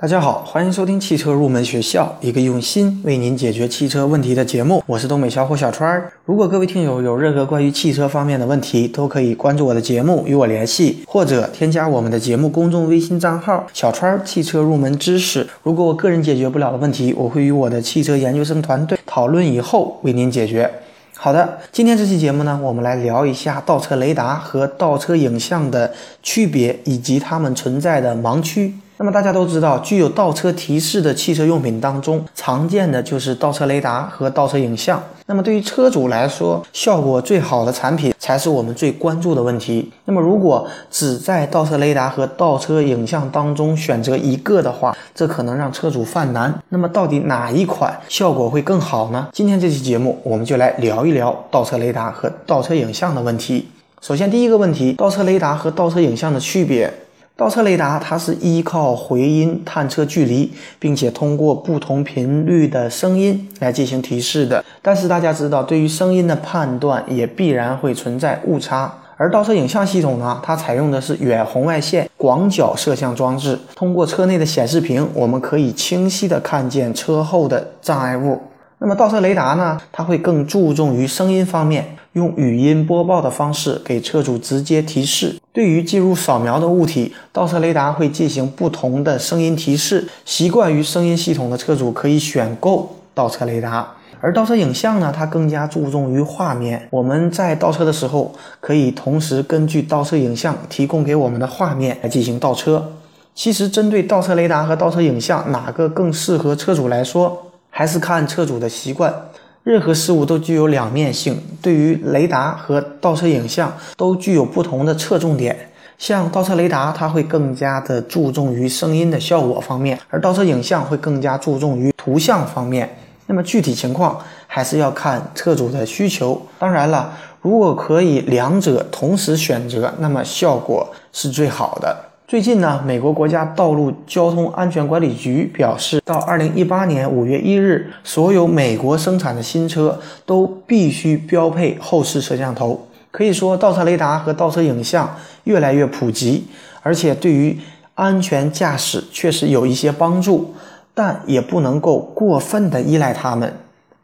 大家好，欢迎收听汽车入门学校，一个用心为您解决汽车问题的节目。我是东北小伙小川儿。如果各位听友有任何关于汽车方面的问题，都可以关注我的节目与我联系，或者添加我们的节目公众微信账号“小川儿汽车入门知识”。如果我个人解决不了的问题，我会与我的汽车研究生团队讨论以后为您解决。好的，今天这期节目呢，我们来聊一下倒车雷达和倒车影像的区别以及它们存在的盲区。那么大家都知道，具有倒车提示的汽车用品当中，常见的就是倒车雷达和倒车影像。那么对于车主来说，效果最好的产品才是我们最关注的问题。那么如果只在倒车雷达和倒车影像当中选择一个的话，这可能让车主犯难。那么到底哪一款效果会更好呢？今天这期节目，我们就来聊一聊倒车雷达和倒车影像的问题。首先，第一个问题，倒车雷达和倒车影像的区别。倒车雷达它是依靠回音探测距离，并且通过不同频率的声音来进行提示的。但是大家知道，对于声音的判断也必然会存在误差。而倒车影像系统呢，它采用的是远红外线广角摄像装置，通过车内的显示屏，我们可以清晰的看见车后的障碍物。那么倒车雷达呢，它会更注重于声音方面。用语音播报的方式给车主直接提示。对于进入扫描的物体，倒车雷达会进行不同的声音提示。习惯于声音系统的车主可以选购倒车雷达，而倒车影像呢，它更加注重于画面。我们在倒车的时候，可以同时根据倒车影像提供给我们的画面来进行倒车。其实，针对倒车雷达和倒车影像哪个更适合车主来说，还是看车主的习惯。任何事物都具有两面性，对于雷达和倒车影像都具有不同的侧重点。像倒车雷达，它会更加的注重于声音的效果方面，而倒车影像会更加注重于图像方面。那么具体情况还是要看车主的需求。当然了，如果可以两者同时选择，那么效果是最好的。最近呢，美国国家道路交通安全管理局表示，到二零一八年五月一日，所有美国生产的新车都必须标配后视摄像头。可以说，倒车雷达和倒车影像越来越普及，而且对于安全驾驶确实有一些帮助，但也不能够过分的依赖它们。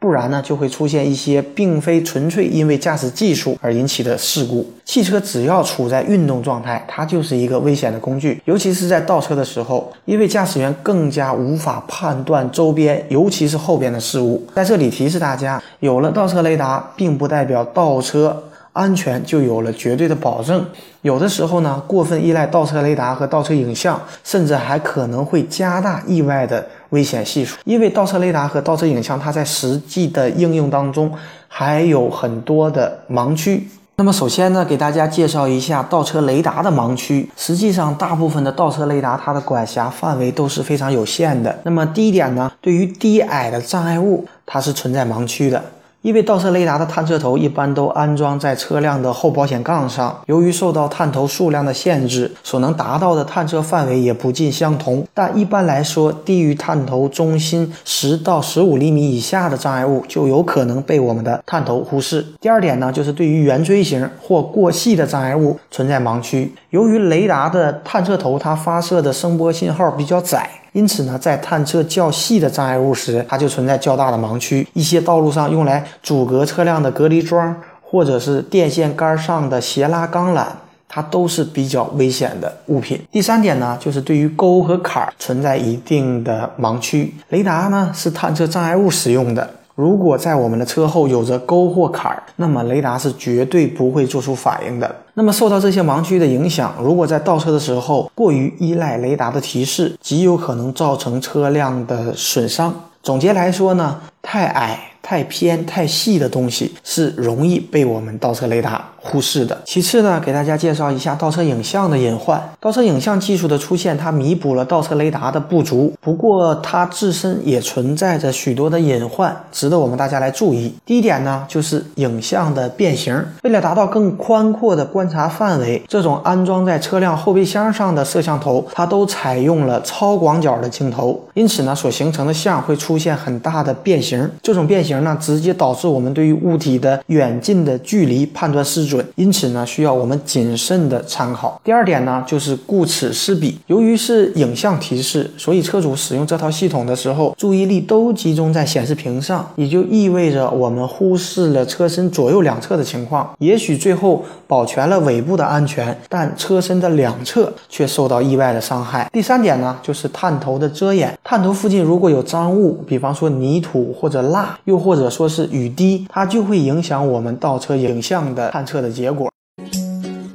不然呢，就会出现一些并非纯粹因为驾驶技术而引起的事故。汽车只要处在运动状态，它就是一个危险的工具，尤其是在倒车的时候，因为驾驶员更加无法判断周边，尤其是后边的事物。在这里提示大家，有了倒车雷达，并不代表倒车。安全就有了绝对的保证。有的时候呢，过分依赖倒车雷达和倒车影像，甚至还可能会加大意外的危险系数。因为倒车雷达和倒车影像，它在实际的应用当中还有很多的盲区。那么，首先呢，给大家介绍一下倒车雷达的盲区。实际上，大部分的倒车雷达它的管辖范围都是非常有限的。那么，第一点呢，对于低矮的障碍物，它是存在盲区的。因为倒车雷达的探测头一般都安装在车辆的后保险杠上，由于受到探头数量的限制，所能达到的探测范围也不尽相同。但一般来说，低于探头中心十到十五厘米以下的障碍物就有可能被我们的探头忽视。第二点呢，就是对于圆锥形或过细的障碍物存在盲区。由于雷达的探测头它发射的声波信号比较窄。因此呢，在探测较细的障碍物时，它就存在较大的盲区。一些道路上用来阻隔车辆的隔离桩，或者是电线杆上的斜拉钢缆，它都是比较危险的物品。第三点呢，就是对于沟和坎儿存在一定的盲区。雷达呢是探测障碍物使用的。如果在我们的车后有着沟或坎儿，那么雷达是绝对不会做出反应的。那么受到这些盲区的影响，如果在倒车的时候过于依赖雷达的提示，极有可能造成车辆的损伤。总结来说呢，太矮。太偏太细的东西是容易被我们倒车雷达忽视的。其次呢，给大家介绍一下倒车影像的隐患。倒车影像技术的出现，它弥补了倒车雷达的不足，不过它自身也存在着许多的隐患，值得我们大家来注意。第一点呢，就是影像的变形。为了达到更宽阔的观察范围，这种安装在车辆后备箱上的摄像头，它都采用了超广角的镜头，因此呢，所形成的像会出现很大的变形。这种变形。那，直接导致我们对于物体的远近的距离判断失准，因此呢，需要我们谨慎的参考。第二点呢，就是顾此失彼。由于是影像提示，所以车主使用这套系统的时候，注意力都集中在显示屏上，也就意味着我们忽视了车身左右两侧的情况。也许最后保全了尾部的安全，但车身的两侧却受到意外的伤害。第三点呢，就是探头的遮掩。探头附近如果有脏物，比方说泥土或者蜡，又或者说是雨滴，它就会影响我们倒车影像的探测的结果。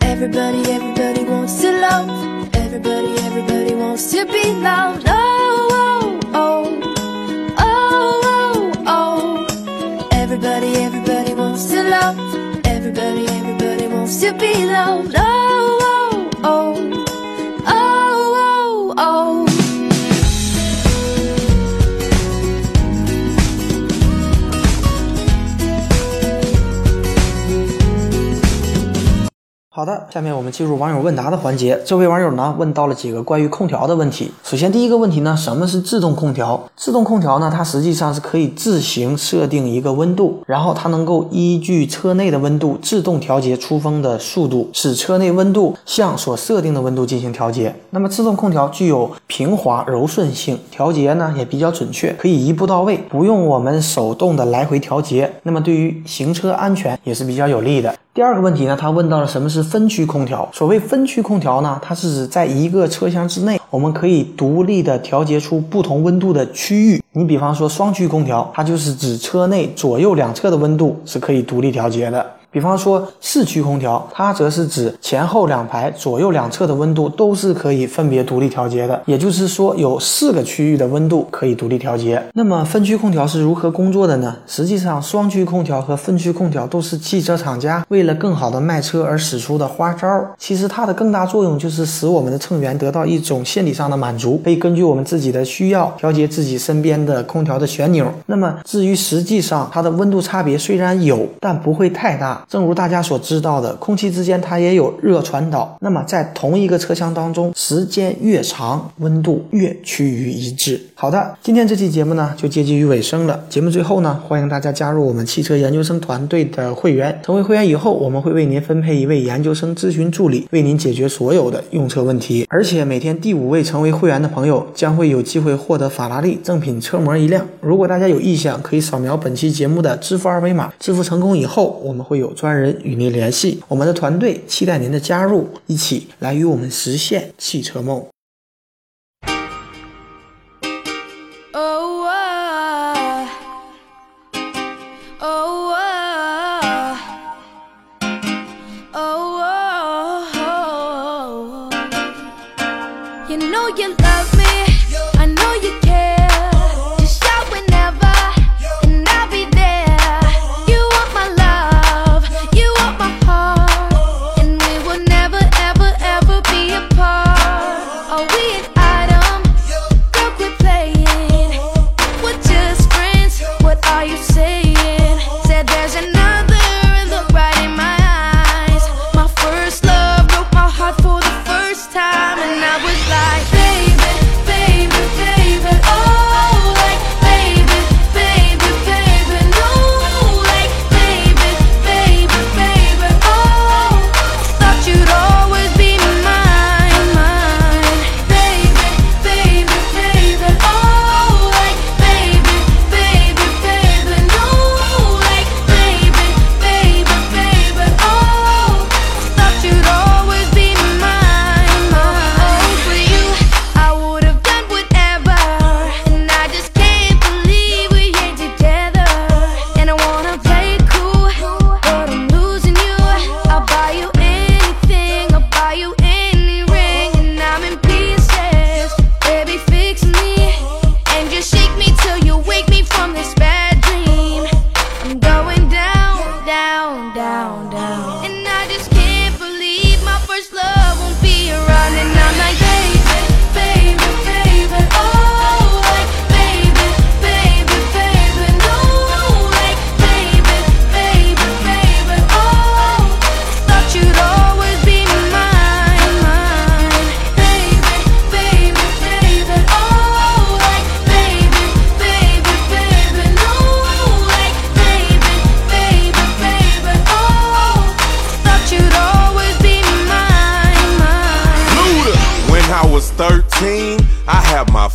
Everybody, everybody wants to love. Everybody, everybody wants to be loved. Oh, oh, oh, oh, oh, oh. Everybody, everybody wants to love. to be loved. Oh. 好的，下面我们进入网友问答的环节。这位网友呢问到了几个关于空调的问题。首先，第一个问题呢，什么是自动空调？自动空调呢，它实际上是可以自行设定一个温度，然后它能够依据车内的温度自动调节出风的速度，使车内温度向所设定的温度进行调节。那么，自动空调具有平滑柔顺性，调节呢也比较准确，可以一步到位，不用我们手动的来回调节。那么，对于行车安全也是比较有利的。第二个问题呢，他问到了什么是分区空调。所谓分区空调呢，它是指在一个车厢之内，我们可以独立的调节出不同温度的区域。你比方说双区空调，它就是指车内左右两侧的温度是可以独立调节的。比方说四驱空调，它则是指前后两排左右两侧的温度都是可以分别独立调节的，也就是说有四个区域的温度可以独立调节。那么分区空调是如何工作的呢？实际上，双区空调和分区空调都是汽车厂家为了更好的卖车而使出的花招。其实它的更大作用就是使我们的乘员得到一种心理上的满足，可以根据我们自己的需要调节自己身边的空调的旋钮。那么至于实际上它的温度差别虽然有，但不会太大。正如大家所知道的，空气之间它也有热传导。那么在同一个车厢当中，时间越长，温度越趋于一致。好的，今天这期节目呢就接近于尾声了。节目最后呢，欢迎大家加入我们汽车研究生团队的会员。成为会员以后，我们会为您分配一位研究生咨询助理，为您解决所有的用车问题。而且每天第五位成为会员的朋友将会有机会获得法拉利正品车模一辆。如果大家有意向，可以扫描本期节目的支付二维码。支付成功以后，我们会有。专人与您联系，我们的团队期待您的加入，一起来与我们实现汽车梦。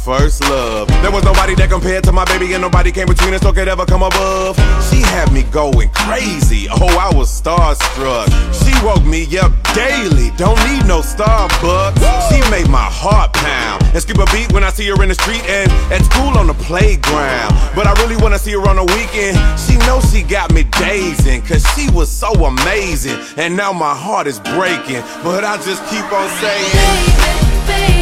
First love. There was nobody that compared to my baby, and nobody came between us or could ever come above. She had me going crazy. Oh, I was starstruck. She woke me up daily. Don't need no Starbucks. She made my heart pound and skip a beat when I see her in the street and at school on the playground. But I really wanna see her on the weekend. She knows she got me dazing, cause she was so amazing. And now my heart is breaking, but I just keep on saying.